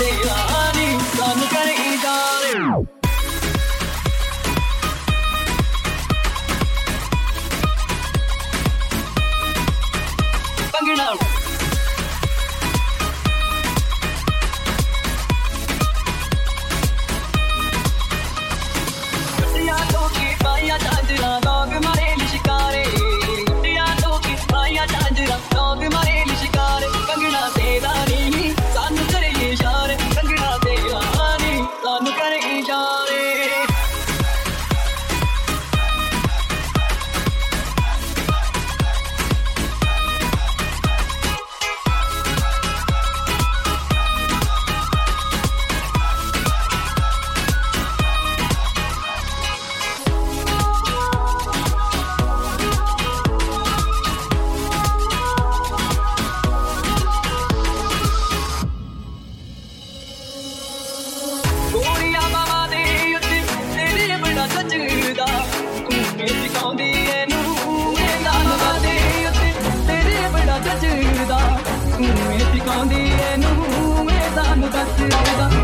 Bang it out. basi riba